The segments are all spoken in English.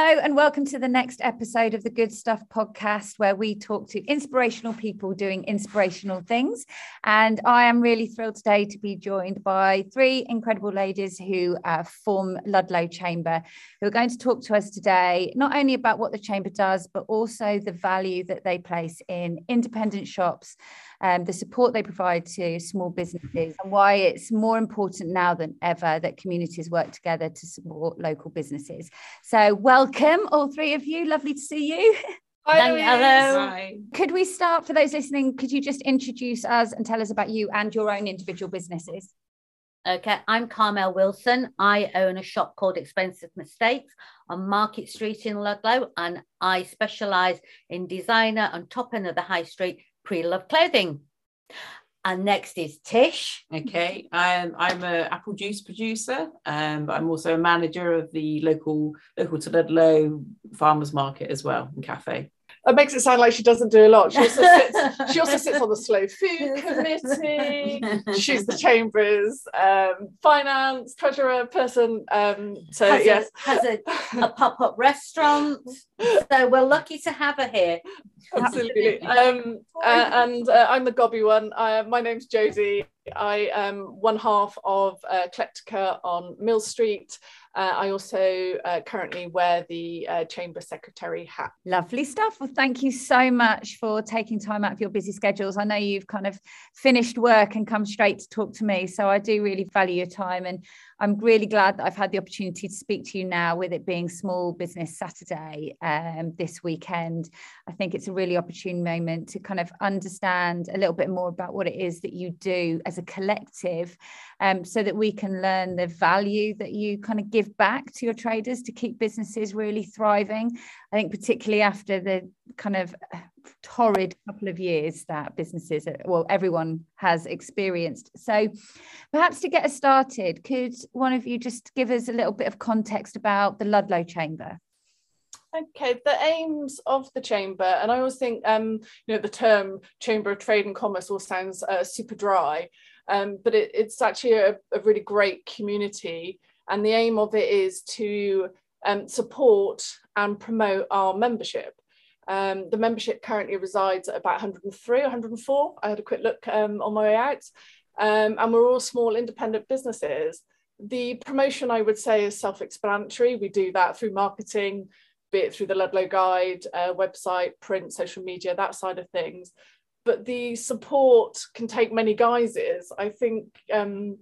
Hello, and welcome to the next episode of the Good Stuff podcast, where we talk to inspirational people doing inspirational things. And I am really thrilled today to be joined by three incredible ladies who uh, form Ludlow Chamber, who are going to talk to us today, not only about what the Chamber does, but also the value that they place in independent shops um, the support they provide to small businesses, and why it's more important now than ever that communities work together to support local businesses. So, welcome, all three of you. Lovely to see you. Hi, Hello. Hi. Could we start for those listening? Could you just introduce us and tell us about you and your own individual businesses? Okay, I'm Carmel Wilson. I own a shop called Expensive Mistakes on Market Street in Ludlow, and I specialise in designer and top end of the high street pre-loved clothing. And next is Tish. Okay, I'm I'm a apple juice producer, um, but I'm also a manager of the local local to Ludlow farmers market as well and cafe. That makes it sound like she doesn't do a lot. She also sits, she also sits on the slow food committee. She's the chamber's um, finance treasurer person. Um, so has yes, a, has a, a pop up restaurant. So we're lucky to have her here. Absolutely. Um, uh, and uh, I'm the gobby one. Uh, my name's Jodie. I am one half of uh, Eclectica on Mill Street. Uh, I also uh, currently wear the uh, Chamber Secretary hat. Lovely stuff. Well, thank you so much for taking time out of your busy schedules. I know you've kind of finished work and come straight to talk to me. So I do really value your time. And I'm really glad that I've had the opportunity to speak to you now with it being Small Business Saturday um, this weekend. I think it's a really opportune moment to kind of understand a little bit more about what it is that you do as a collective um, so that we can learn the value that you kind of give back to your traders to keep businesses really thriving. I think, particularly after the kind of torrid couple of years that businesses, well, everyone has experienced. So, perhaps to get us started, could one of you just give us a little bit of context about the Ludlow Chamber? Okay, the aims of the chamber, and I always think, um, you know, the term Chamber of Trade and Commerce all sounds uh, super dry, um, but it, it's actually a, a, really great community, and the aim of it is to um, support and promote our membership. Um, the membership currently resides at about 103, 104. I had a quick look um, on my way out. Um, and we're all small independent businesses. The promotion, I would say, is self explanatory. We do that through marketing, be it through the Ludlow Guide, uh, website, print, social media, that side of things. But the support can take many guises. I think, um,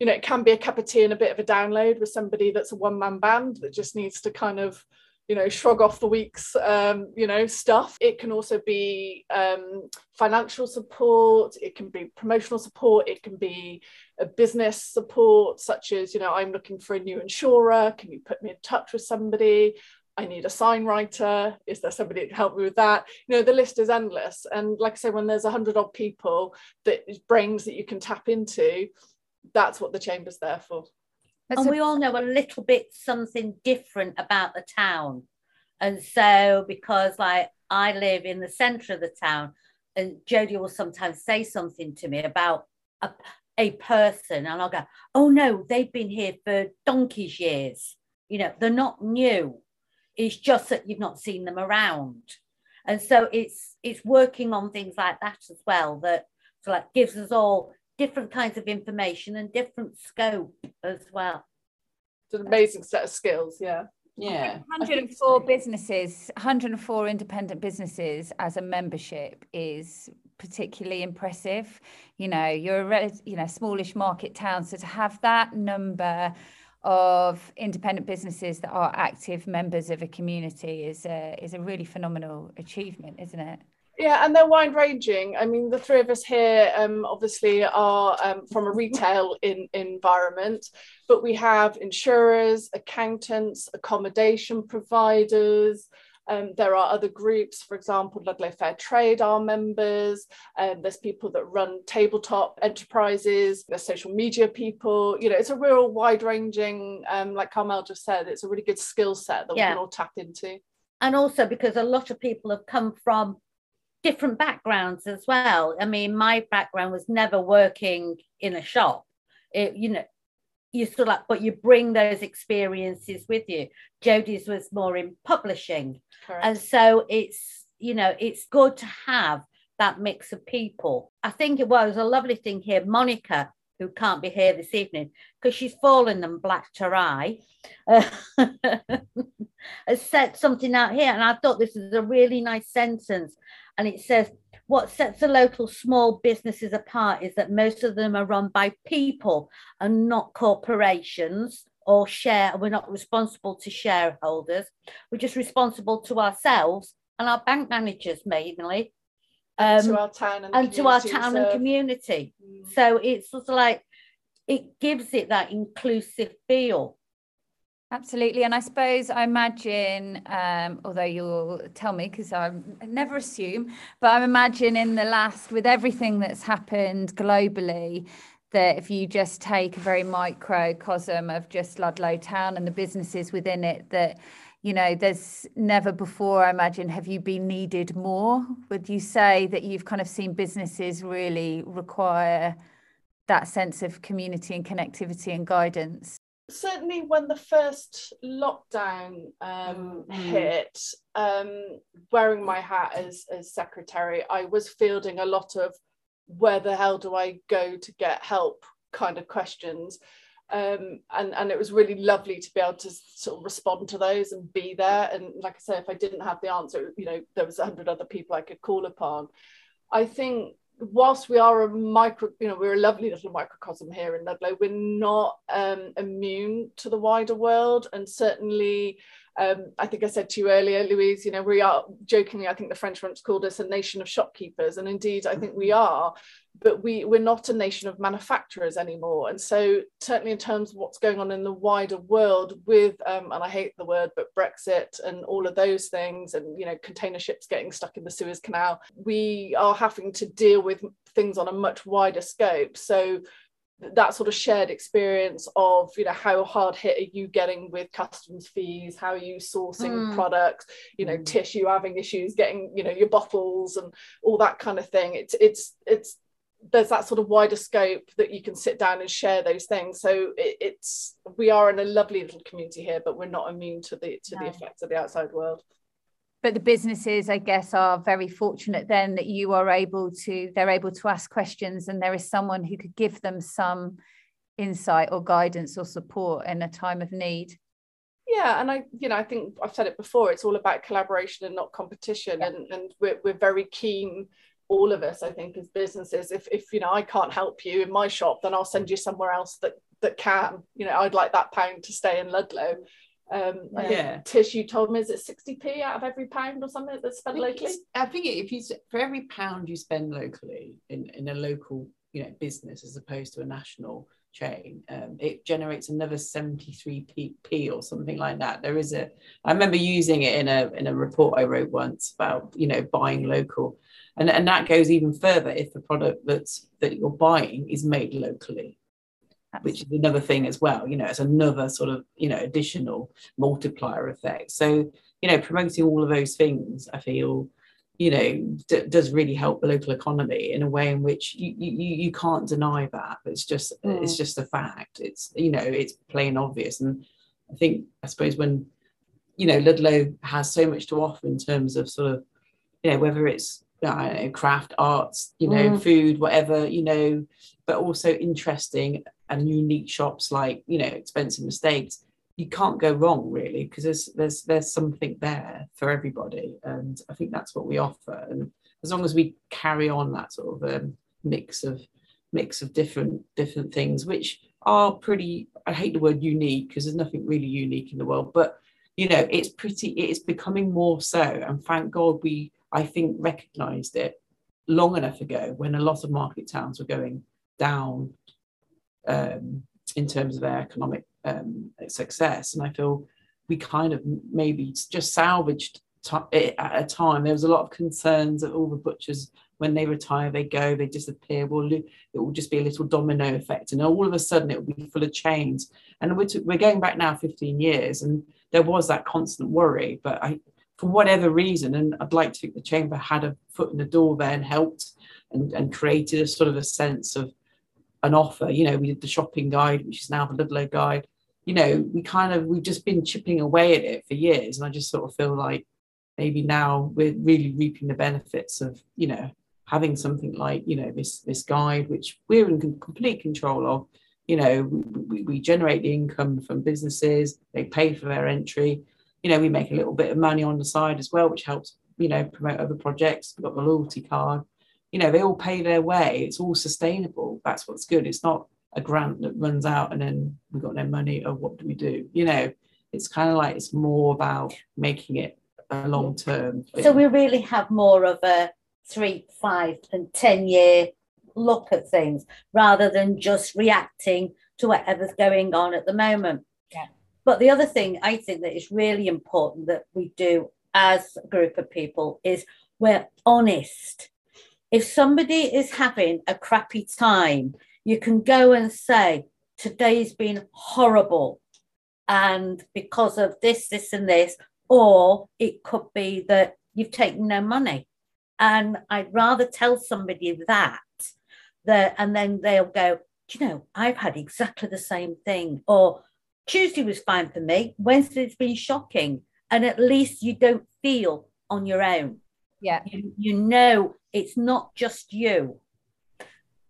you know, it can be a cup of tea and a bit of a download with somebody that's a one man band that just needs to kind of you know shrug off the week's um, you know stuff it can also be um, financial support it can be promotional support it can be a business support such as you know i'm looking for a new insurer can you put me in touch with somebody I need a sign writer. Is there somebody to help me with that? You know, the list is endless. And like I say, when there's a hundred odd people that brains that you can tap into, that's what the chamber's there for. That's and a- we all know a little bit something different about the town. And so, because like I live in the centre of the town, and Jodie will sometimes say something to me about a, a person, and I'll go, Oh no, they've been here for donkey's years. You know, they're not new. It's just that you've not seen them around. And so it's it's working on things like that as well that so like gives us all different kinds of information and different scope as well. It's an amazing set of skills, yeah. Yeah. 104 so. businesses, 104 independent businesses as a membership is particularly impressive. You know, you're a you know smallish market town, so to have that number of independent businesses that are active members of a community is a, is a really phenomenal achievement, isn't it? Yeah, and they're wide ranging. I mean, the three of us here um, obviously are um, from a retail in, environment, but we have insurers, accountants, accommodation providers. Um, there are other groups, for example, Ludlow Fair Trade are members. Um, there's people that run tabletop enterprises. There's social media people. You know, it's a real wide ranging, um, like Carmel just said, it's a really good skill set that yeah. we can all tap into. And also because a lot of people have come from different backgrounds as well. I mean, my background was never working in a shop. It, you know, you sort of like, but you bring those experiences with you. Jodie's was more in publishing. Correct. And so it's, you know, it's good to have that mix of people. I think it was a lovely thing here. Monica, who can't be here this evening because she's fallen and blacked her eye, uh, has said something out here. And I thought this was a really nice sentence. And it says, what sets the local small businesses apart is that most of them are run by people and not corporations or share. We're not responsible to shareholders. We're just responsible to ourselves and our bank managers mainly. Um, to our town and, and to our town and community. Mm. So it's sort of like it gives it that inclusive feel. Absolutely. And I suppose I imagine, um, although you'll tell me because I never assume, but I'm imagining in the last, with everything that's happened globally, that if you just take a very microcosm of just Ludlow Town and the businesses within it, that, you know, there's never before, I imagine, have you been needed more? Would you say that you've kind of seen businesses really require that sense of community and connectivity and guidance? Certainly when the first lockdown um, mm. hit, um, wearing my hat as, as secretary, I was fielding a lot of where the hell do I go to get help kind of questions. Um, and, and it was really lovely to be able to sort of respond to those and be there. And like I say, if I didn't have the answer, you know, there was a hundred other people I could call upon. I think whilst we are a micro, you know, we're a lovely little microcosm here in Ludlow, we're not um, immune to the wider world. And certainly, um, I think I said to you earlier, Louise, you know, we are jokingly, I think the French once called us a nation of shopkeepers. And indeed, I think we mm-hmm. are but we we're not a nation of manufacturers anymore and so certainly in terms of what's going on in the wider world with um, and i hate the word but brexit and all of those things and you know container ships getting stuck in the suez canal we are having to deal with things on a much wider scope so that sort of shared experience of you know how hard hit are you getting with customs fees how are you sourcing mm. products you know mm. Tish you having issues getting you know your bottles and all that kind of thing it's it's it's there's that sort of wider scope that you can sit down and share those things so it, it's we are in a lovely little community here but we're not immune to the to no. the effects of the outside world but the businesses i guess are very fortunate then that you are able to they're able to ask questions and there is someone who could give them some insight or guidance or support in a time of need yeah and i you know i think i've said it before it's all about collaboration and not competition yeah. and and we're, we're very keen all of us i think as businesses if, if you know i can't help you in my shop then i'll send you somewhere else that that can you know i'd like that pound to stay in ludlow um yeah. Tish you told me is it 60p out of every pound or something that's spent I locally? I think if you for every pound you spend locally in in a local you know business as opposed to a national chain um, it generates another 73p p or something like that. There is a i remember using it in a in a report i wrote once about you know buying local. And, and that goes even further if the product that's that you're buying is made locally which is another thing as well you know it's another sort of you know additional multiplier effect so you know promoting all of those things i feel you know d- does really help the local economy in a way in which you you, you can't deny that it's just mm. it's just a fact it's you know it's plain obvious and i think i suppose when you know ludlow has so much to offer in terms of sort of you know whether it's know, craft arts, you know, mm. food, whatever, you know, but also interesting and unique shops like, you know, expensive Mistakes. You can't go wrong really because there's there's there's something there for everybody, and I think that's what we offer. And as long as we carry on that sort of um, mix of mix of different different things, which are pretty. I hate the word unique because there's nothing really unique in the world, but you know, it's pretty. It's becoming more so, and thank God we I think, recognised it long enough ago when a lot of market towns were going down um, in terms of their economic um, success. And I feel we kind of maybe just salvaged it at a time. There was a lot of concerns that all the butchers, when they retire, they go, they disappear. Well, it will just be a little domino effect. And all of a sudden, it will be full of chains. And we're, we're going back now 15 years, and there was that constant worry. But I, for whatever reason, and I'd like to think the chamber had a foot in the door there and helped and, and created a sort of a sense of an offer. You know, we did the shopping guide, which is now the Ludlow guide. You know, we kind of we've just been chipping away at it for years, and I just sort of feel like maybe now we're really reaping the benefits of you know having something like you know this this guide, which we're in complete control of. You know, we, we generate the income from businesses; they pay for their entry. You know, we make a little bit of money on the side as well, which helps you know promote other projects. We've got the loyalty card you know they all pay their way. It's all sustainable. That's what's good. It's not a grant that runs out and then we've got no money or what do we do? You know it's kind of like it's more about making it a long term so we really have more of a three five and ten year look at things rather than just reacting to whatever's going on at the moment. Yeah. But the other thing i think that is really important that we do as a group of people is we're honest if somebody is having a crappy time, you can go and say, Today's been horrible. And because of this, this, and this, or it could be that you've taken no money. And I'd rather tell somebody that, that and then they'll go, Do you know, I've had exactly the same thing. Or Tuesday was fine for me, Wednesday's been shocking. And at least you don't feel on your own. Yeah. You, you know it's not just you.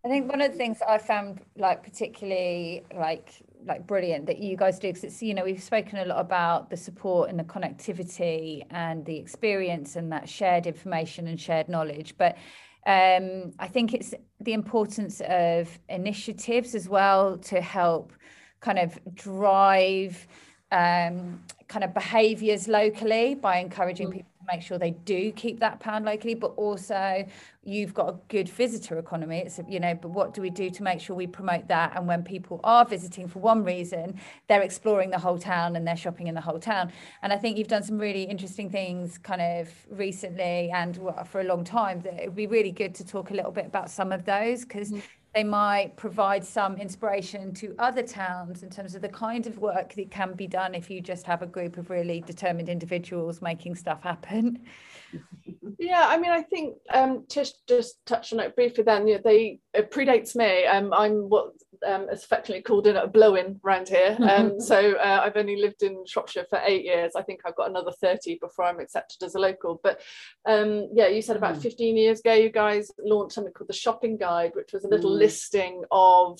I think one of the things I found like particularly like like brilliant that you guys do because it's you know we've spoken a lot about the support and the connectivity and the experience and that shared information and shared knowledge but um, I think it's the importance of initiatives as well to help kind of drive um, kind of behaviors locally by encouraging mm. people make sure they do keep that pound locally but also you've got a good visitor economy. It's you know but what do we do to make sure we promote that? And when people are visiting for one reason they're exploring the whole town and they're shopping in the whole town. And i think you've done some really interesting things kind of recently and for a long time that it would be really good to talk a little bit about some of those because mm-hmm they might provide some inspiration to other towns in terms of the kind of work that can be done if you just have a group of really determined individuals making stuff happen. Yeah, I mean, I think um, Tish just touched on it briefly. Then yeah, they it predates me. Um, I'm what um, is affectionately called in a blow-in around here. Um, so uh, I've only lived in Shropshire for eight years. I think I've got another 30 before I'm accepted as a local. But um, yeah, you said about mm. 15 years ago, you guys launched something called the Shopping Guide, which was a little mm. listing of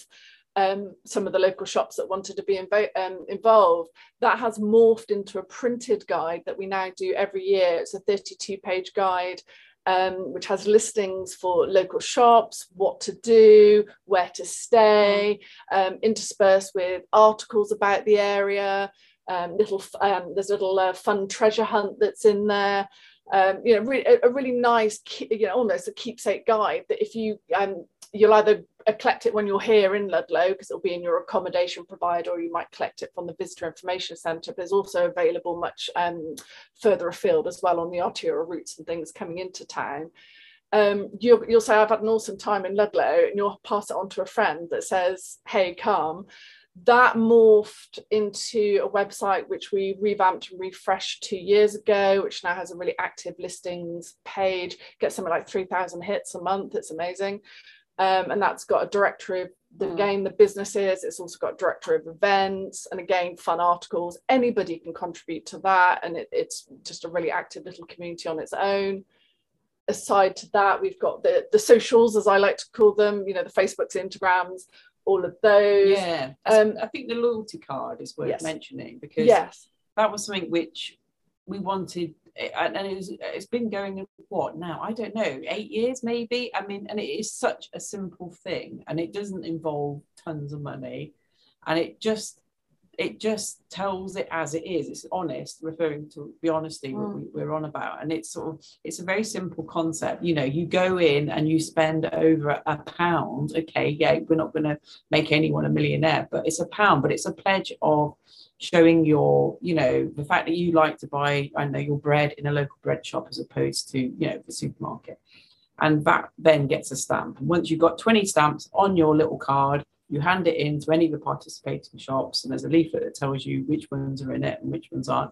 um, some of the local shops that wanted to be um, involved. That has morphed into a printed guide that we now do every year. It's a 32 page guide um, which has listings for local shops, what to do, where to stay, um, interspersed with articles about the area. Um, little um, there's a little uh, fun treasure hunt that's in there. Um, you know, re- a, really nice, you know, almost a keepsake guide that if you um, you'll either collect it when you're here in Ludlow because it'll be in your accommodation provider, or you might collect it from the visitor information centre. But it's also available much um, further afield as well on the arterial routes and things coming into town. Um, you'll, you'll say, I've had an awesome time in Ludlow, and you'll pass it on to a friend that says, Hey, come. That morphed into a website which we revamped and refreshed two years ago, which now has a really active listings page, gets something like 3,000 hits a month. It's amazing um, and that's got a directory of the mm. again the businesses. It's also got a directory of events and again fun articles. Anybody can contribute to that and it, it's just a really active little community on its own. Aside to that we've got the the socials as i like to call them you know the facebooks instagrams all of those. Yeah um, i think the loyalty card is worth yes. mentioning because yes. that was something which we wanted and it was, it's been going what now? I don't know eight years maybe? I mean and it is such a simple thing and it doesn't involve tons of money. And it just it just tells it as it is. It's honest referring to the honesty mm. we, are on about. And it's sort of it's a very simple concept. You know you go in and you spend over a pound. Okay yeah we're not going to make anyone a millionaire but it's a pound but it's a pledge of showing your, you know, the fact that you like to buy, I know, your bread in a local bread shop as opposed to, you know, the supermarket. And that then gets a stamp. And once you've got 20 stamps on your little card, you hand it in to any of the participating shops, and there's a leaflet that tells you which ones are in it and which ones aren't.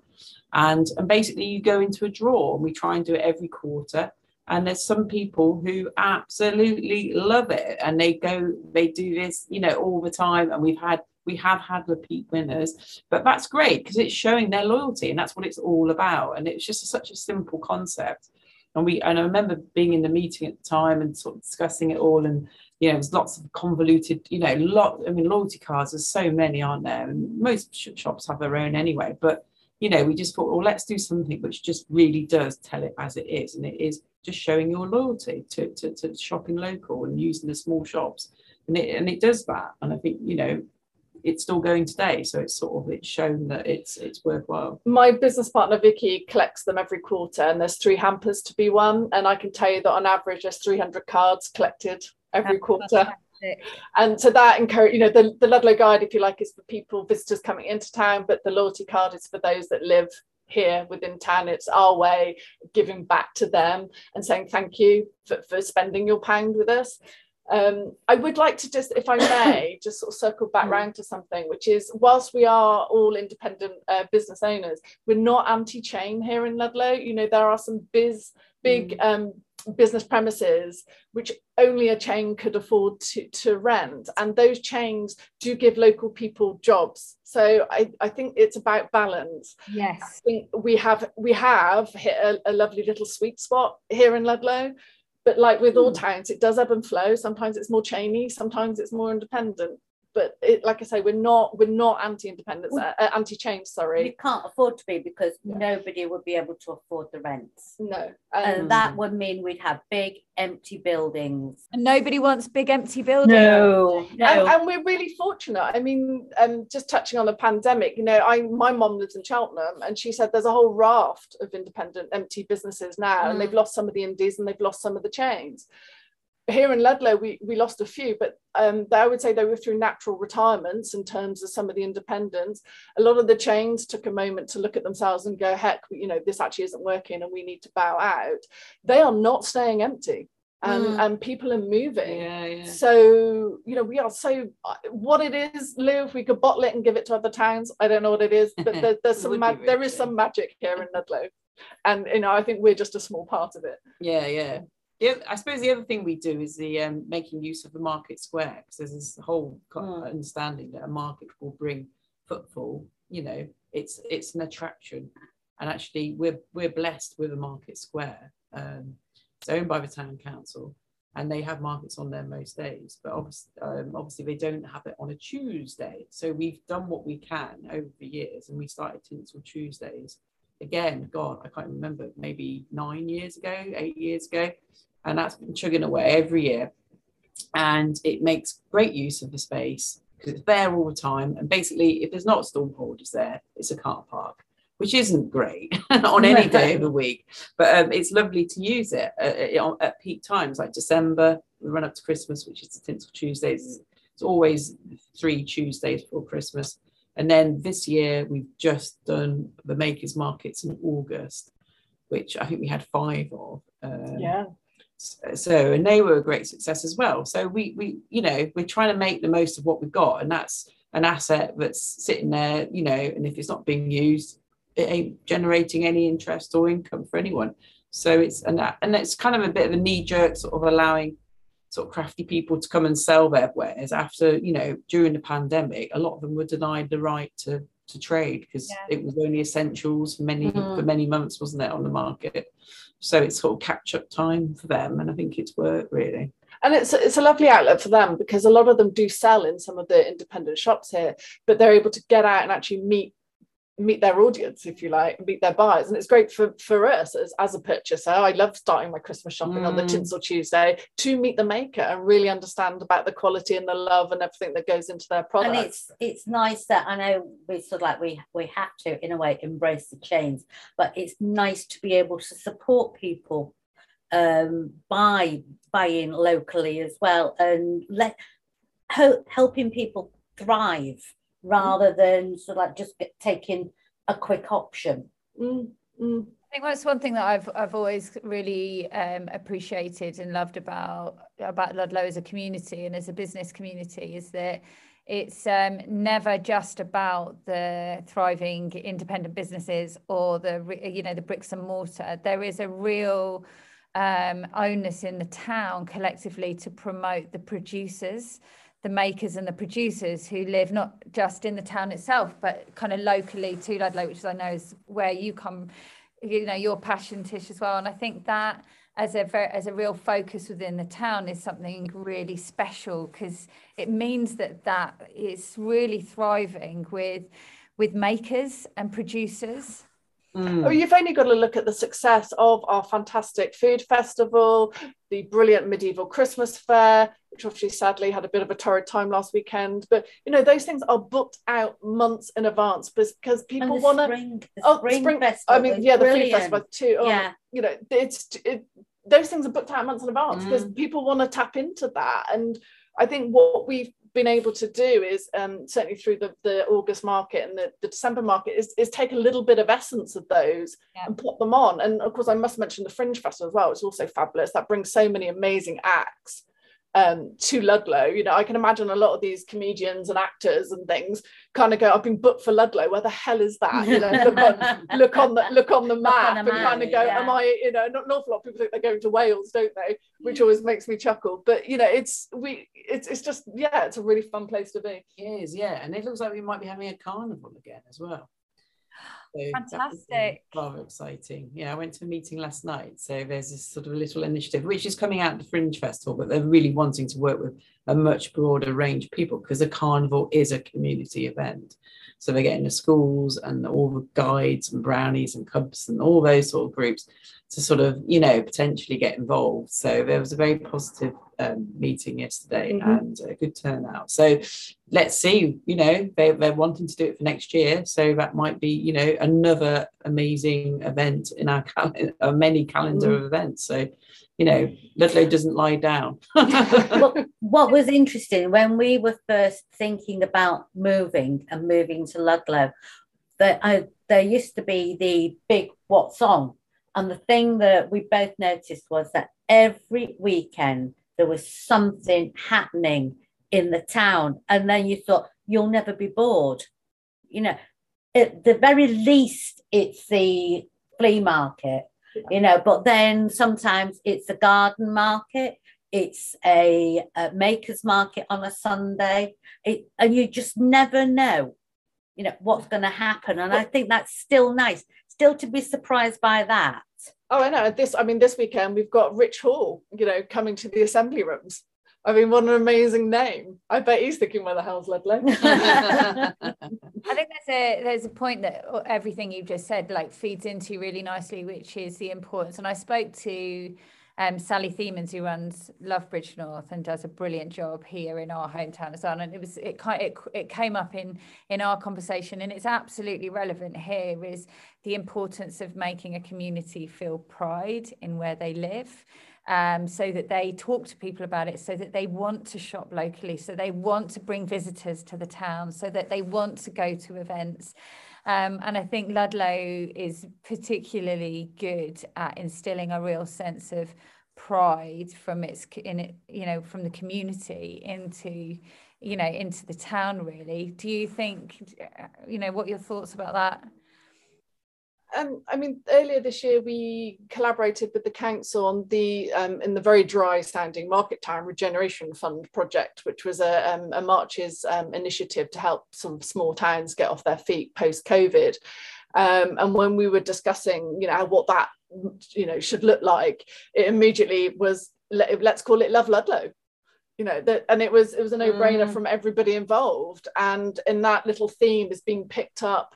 And, and basically, you go into a draw, and we try and do it every quarter. and there's some people who absolutely love it and they go they do this you know all the time and we've had we have had repeat winners but that's great because it's showing their loyalty and that's what it's all about. And it's just such a simple concept. And we and i remember being in the meeting at the time and sort of discussing it all and you know there's lots of convoluted you know lot i mean loyalty cards there's so many aren't there? And most shops have their own anyway but you know we just thought well let's do something which just really does tell it as it is. And it is just showing your loyalty to, to, to shopping local and using the small shops. And it, and it does that. And i think you know it's still going today so it's sort of it's shown that it's it's worthwhile. My business partner vicky collects them every quarter and there's three hampers to be won and i can tell you that on average there's 300 cards collected every That's quarter. fantastic. and so that encourage you know the, the ludlow guide if you like is for people visitors coming into town but the loyalty card is for those that live here within town. It's our way of giving back to them and saying thank you for, for spending your pound with us um, I would like to just, if I may, just sort of circle back mm. round to something, which is whilst we are all independent uh, business owners, we're not anti-chain here in Ludlow. You know, there are some biz, big mm. um, business premises which only a chain could afford to, to rent. And those chains do give local people jobs. So I, I think it's about balance. Yes. I think we have we have hit a, a lovely little sweet spot here in Ludlow but like with all hmm. towns it does ebb and flow sometimes it's more chainy sometimes it's more independent but it, like I say, we're not we're not anti-independence, uh, uh, anti-change. Sorry, we can't afford to be because yeah. nobody would be able to afford the rents. No, um, and that would mean we'd have big empty buildings. And nobody wants big empty buildings. No, no. And, and we're really fortunate. I mean, um, just touching on the pandemic, you know, I my mom lives in Cheltenham, and she said there's a whole raft of independent empty businesses now, mm. and they've lost some of the indies and they've lost some of the chains here in Ludlow, we, we lost a few, but um, I would say they were through natural retirements in terms of some of the independents. A lot of the chains took a moment to look at themselves and go, heck, you know, this actually isn't working and we need to bow out. They are not staying empty. And, mm. and people are moving. Yeah, yeah. So, you know, we are so uh, what it is, Lou, if we could bottle it and give it to other towns, I don't know what it is, but there, there's some ma- there is some magic here in Ludlow. And you know, I think we're just a small part of it. Yeah, yeah yeah, I suppose the other thing we do is the um, making use of the market square because there's this whole mm. understanding that a market will bring footfall. You know, it's it's an attraction, and actually we're we're blessed with a market square. Um, it's owned by the town council, and they have markets on there most days. But obviously, um, obviously they don't have it on a Tuesday. So we've done what we can over the years, and we started Tinsel Tuesdays. Again, God, I can't remember, maybe nine years ago, eight years ago and that's been chugging away every year. And it makes great use of the space because it's there all the time. And basically, if there's not storm hoarders there, it's a car park, which isn't great on any day of the week. But um, it's lovely to use it at, at, peak times, like December, we run up to Christmas, which is the Tinsel Tuesdays. It's always three Tuesdays before Christmas. And then this year, we've just done the Makers Markets in August, which I think we had five of. Um, yeah so and they were a great success as well. So we we you know we're trying to make the most of what we've got and that's an asset that's sitting there you know and if it's not being used it ain't generating any interest or income for anyone. So it's and that and it's kind of a bit of a knee jerk sort of allowing sort of crafty people to come and sell their wares after you know during the pandemic a lot of them were denied the right to to trade because yeah. it was only essentials for many mm-hmm. for many months wasn't it on the market so it's sort of catch up time for them and i think it's worked really and it's it's a lovely outlet for them because a lot of them do sell in some of the independent shops here but they're able to get out and actually meet meet their audience if you like meet their buyers and it's great for for us as, as a purchaser i love starting my christmas shopping mm. on the mm. tinsel tuesday to meet the maker and really understand about the quality and the love and everything that goes into their products and it's it's nice that i know we sort of like we we have to in a way embrace the chains but it's nice to be able to support people um by buying locally as well and let helping people thrive rather than sort of like just taking a quick option. Mm, mm. I think that's one thing that I've I've always really um, appreciated and loved about about Ludlow as a community and as a business community is that it's um, never just about the thriving independent businesses or the you know the bricks and mortar. There is a real um, onus in the town collectively to promote the producers the makers and the producers who live not just in the town itself but kind of locally to Ludlow which I know is where you come you know your passion Tish as well and I think that as a very, as a real focus within the town is something really special because it means that that is really thriving with with makers and producers Mm. Oh, you've only got to look at the success of our fantastic food festival, the brilliant medieval Christmas fair, which obviously sadly had a bit of a torrid time last weekend. But you know, those things are booked out months in advance because people want to. Oh, spring, spring festival. I mean, yeah, the food festival too. Oh, yeah. You know, it's it, those things are booked out months in advance because mm. people want to tap into that. And I think what we've been able to do is um, certainly through the, the August market and the, the December market is, is take a little bit of essence of those yeah. and put them on. And of course, I must mention the Fringe Festival as well. It's also fabulous. That brings so many amazing acts um, to Ludlow. You know, I can imagine a lot of these comedians and actors and things kind of go, "I've been booked for Ludlow. Where the hell is that?" You know, look on look on the look on the map on the and kind of go, yeah. "Am I?" You know, not an awful lot of people think they're going to Wales, don't they? Which always makes me chuckle. But you know, it's we it's it's just yeah, it's a really fun place to be. It is, yeah, and it looks like we might be having a carnival again as well. So Fantastic. Rather exciting. Yeah, I went to a meeting last night. So there's this sort of a little initiative, which is coming out of the Fringe Festival, but they're really wanting to work with a much broader range of people because the carnival is a community event. So they're getting the schools and all the guides and brownies and cubs and all those sort of groups to sort of, you know, potentially get involved. So there was a very positive um, meeting yesterday mm-hmm. and a good turnout. So let's see, you know, they, they're wanting to do it for next year. So that might be, you know, another amazing event in our cal- many calendar mm-hmm. of events. So, you know, Ludlow doesn't lie down. well, what was interesting when we were first thinking about moving and moving to Ludlow, that I, there used to be the big what's on and the thing that we both noticed was that every weekend there was something happening in the town. And then you thought, you'll never be bored. You know, at the very least, it's the flea market, you know, but then sometimes it's a garden market, it's a, a maker's market on a Sunday, it, and you just never know, you know, what's going to happen. And I think that's still nice, still to be surprised by that. Oh, I know. This, I mean, this weekend we've got Rich Hall, you know, coming to the assembly rooms. I mean, what an amazing name! I bet he's thinking, "Where the hell's Ludlow?" I think there's a there's a point that everything you've just said like feeds into really nicely, which is the importance. And I spoke to um, Sally Thiemens, who runs Love Bridgnorth and does a brilliant job here in our hometown as well. And it was it it, it came up in in our conversation, and it's absolutely relevant here is the importance of making a community feel pride in where they live. Um, so that they talk to people about it, so that they want to shop locally, so they want to bring visitors to the town, so that they want to go to events. Um, and I think Ludlow is particularly good at instilling a real sense of pride from its in it, you know, from the community into, you know, into the town. Really, do you think, you know, what your thoughts about that? Um, I mean, earlier this year we collaborated with the council on the um, in the very dry sounding Market Town Regeneration Fund project, which was a, um, a Marches um, initiative to help some small towns get off their feet post COVID. Um, and when we were discussing, you know, what that you know should look like, it immediately was let, us call it Love Ludlow you know that and it was it was a no-brainer mm. from everybody involved and in that little theme is being picked up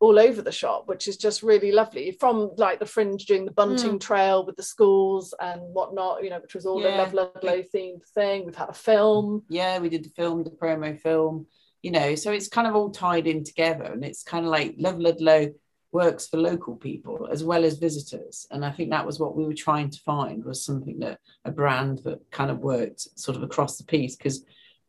all over the shop, which is just really lovely. From like the fringe doing the bunting mm. trail with the schools and whatnot, you know, which was all yeah. a Love Ludlow themed thing. We've had a film. Yeah, we did the film, the promo film, you know, so it's kind of all tied in together. And it's kind of like Love Ludlow works for local people as well as visitors. And I think that was what we were trying to find was something that a brand that kind of worked sort of across the piece because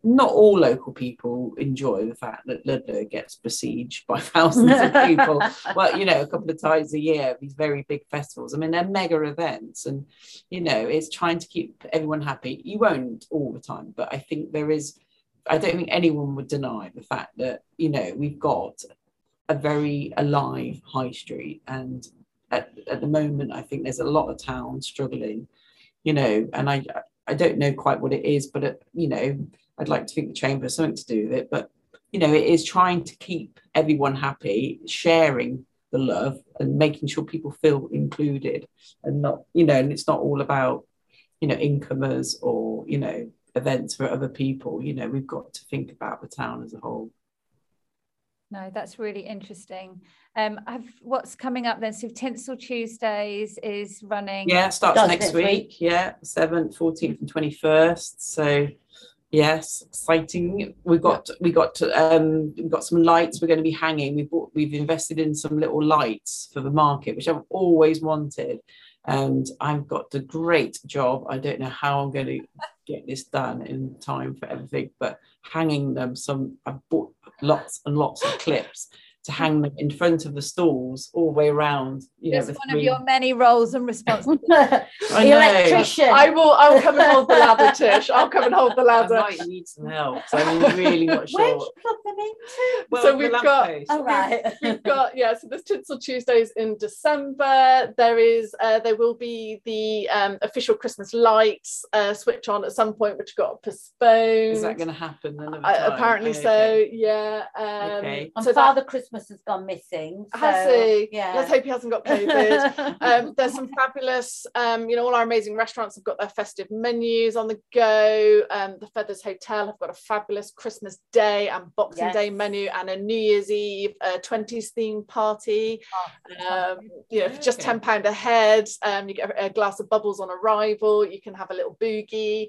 not all local people enjoy the fact that Ludlow gets besieged by thousands of people. well, you know, a couple of times a year, these very big festivals. I mean, they're mega events, and you know, it's trying to keep everyone happy. You won't all the time, but I think there is. I don't think anyone would deny the fact that you know we've got a very alive high street and at, at the moment, I think there's a lot of towns struggling, you know, and I I don't know quite what it is, but it, you know, I'd like to think the chamber has something to do with it. But you know, it is trying to keep everyone happy, sharing the love, and making sure people feel included, and not, you know, and it's not all about, you know, incomers or you know events for other people. You know, we've got to think about the town as a whole. No, that's really interesting. Um, I've what's coming up then? So Tinsel Tuesdays is running. Yeah, starts, starts next, next week. week. Yeah, seventh, fourteenth, and twenty first. So yes, exciting. We got we got um we got some lights. We're going to be hanging. We bought we've invested in some little lights for the market, which I've always wanted, and I've got a great job. I don't know how I'm going to get this done in time for everything, but hanging them some I've bought lots and lots of clips to hang them in front of the stalls all the way around. You it's one three... of your many roles and responsibilities. Electrician. I will. I will come and hold the ladder, Tish. I'll come and hold the ladder. I might need some help. So I'm really not sure. Where do you plug them into? Well, so we've got. Oh, right. we've got yeah. So there's Tinsel Tuesdays in December. There is. Uh, there will be the um, official Christmas lights uh, switch on at some point, which got postponed. Is that going to happen? Uh, apparently oh, okay. so. Yeah. Um, okay. So Father Christmas Christmas has gone missing. So, has he? Yeah. Let's hope he hasn't got COVID. um, there's some fabulous, um, you know, all our amazing restaurants have got their festive menus on the go. Um, the Feathers Hotel have got a fabulous Christmas Day and Boxing yes. Day menu and a New Year's Eve uh, 20s theme party. Oh, um, you know, for just £10 a head, um, you get a glass of bubbles on arrival. You can have a little boogie.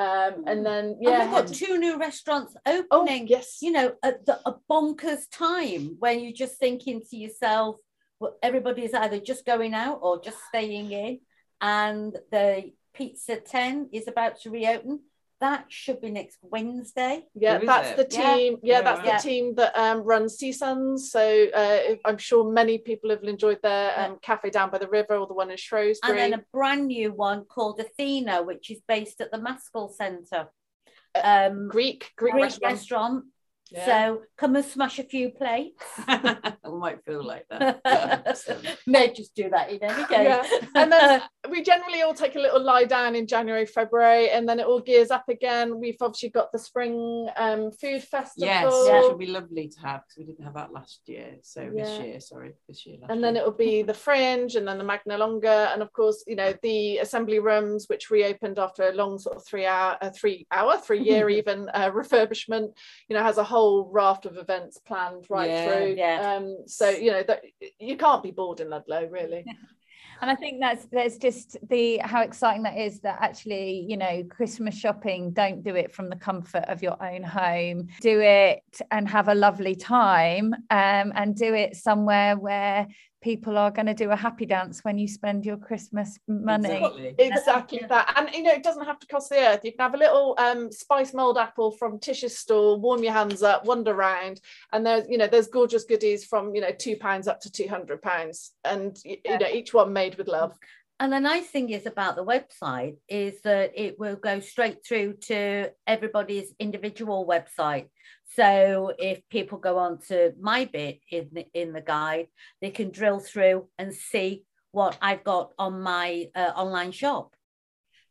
Um, and then yeah, and we've got two new restaurants opening. Oh, yes, you know, at the, a bonkers time when you're just thinking to yourself, well, everybody's either just going out or just staying in, and the Pizza Ten is about to reopen that should be next Wednesday. Yeah, that's the team. Yeah, yeah that's yeah. the team that um, runs CSONS. So uh, I'm sure many people have enjoyed their um, cafe down by the river or the one in Shrewsbury. And then a brand new one called Athena, which is based at the Mascall Centre. Uh, um, Greek, Greek, Greek restaurant. restaurant. Yeah. So come and smash a few plates. I might feel like that. May just do that in any case. Yeah. And then we generally all take a little lie down in January, February, and then it all gears up again. We've obviously got the spring um, food festival. Yes, which would be lovely to have because we didn't have that last year. So yeah. this year, sorry, this year. and then it will be the Fringe, and then the Magna Longa, and of course, you know, the assembly rooms, which reopened after a long sort of three hour, uh, three hour, three year even uh, refurbishment. You know, has a whole whole raft of events planned right yeah, through. Yeah. Um, so you know that you can't be bored in Ludlow, really. and I think that's there's just the how exciting that is that actually you know Christmas shopping don't do it from the comfort of your own home do it and have a lovely time um, and do it somewhere where people are going to do a happy dance when you spend your Christmas money. Exactly, exactly that. And you know, it doesn't have to cost the earth. You can have a little um, spice mulled apple from Tish's store, warm your hands up, wander around, and there's you know there's gorgeous goodies from you know two pounds up to two hundred pounds, and you, yeah. you know each one made with love. And the nice thing is about the website is that it will go straight through to everybody's individual website. So if people go on to my bit in the, in the guide, they can drill through and see what I've got on my uh, online shop.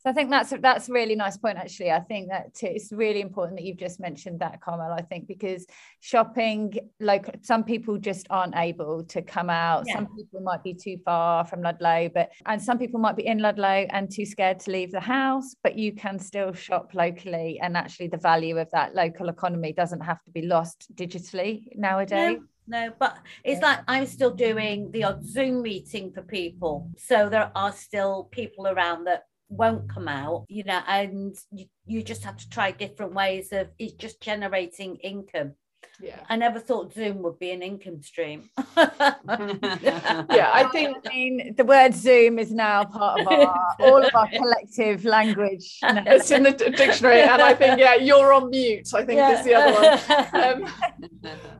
So I think that's that's a really nice point. Actually, I think that it's really important that you've just mentioned that, Carmel. I think because shopping, like some people just aren't able to come out. Yeah. Some people might be too far from Ludlow, but and some people might be in Ludlow and too scared to leave the house. But you can still shop locally, and actually, the value of that local economy doesn't have to be lost digitally nowadays. No no, but it's like I'm still doing the odd Zoom meeting for people. So there are still people around that won't come out, you know, and you, you just have to try different ways of it's just generating income. Yeah. I never thought Zoom would be an income stream. yeah, I think I mean the word Zoom is now part of our all of our collective language. It's in the dictionary, and I think yeah, you're on mute. I think yeah. is the other one. Um,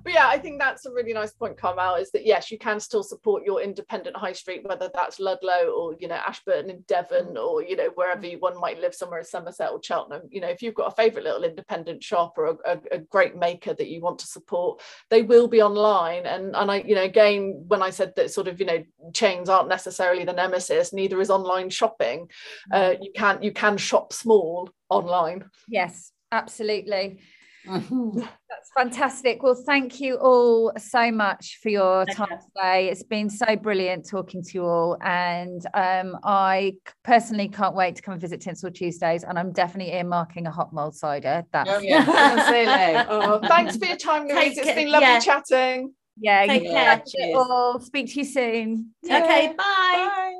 but yeah, I think that's a really nice point, Carmel, is that yes, you can still support your independent high street, whether that's Ludlow or you know Ashburton in Devon or you know wherever you, one might live somewhere in Somerset or Cheltenham. You know, if you've got a favourite little independent shop or a, a, a great maker that you want to support they will be online. And and I you know again when I said that sort of you know chains aren't necessarily the nemesis neither is online shopping. Uh, you can you can shop small online. Yes absolutely That's fantastic. Well, thank you all so much for your time today. It's been so brilliant talking to you all. And um, I personally can't wait to come and visit Tinsel Tuesdays. And I'm definitely earmarking a hot mulled cider. That's Oh, yeah. oh, thanks for your time Louise Take it's it, been lovely yeah. chatting yeah, Take you care. all. Speak to you soon. Okay, bye. bye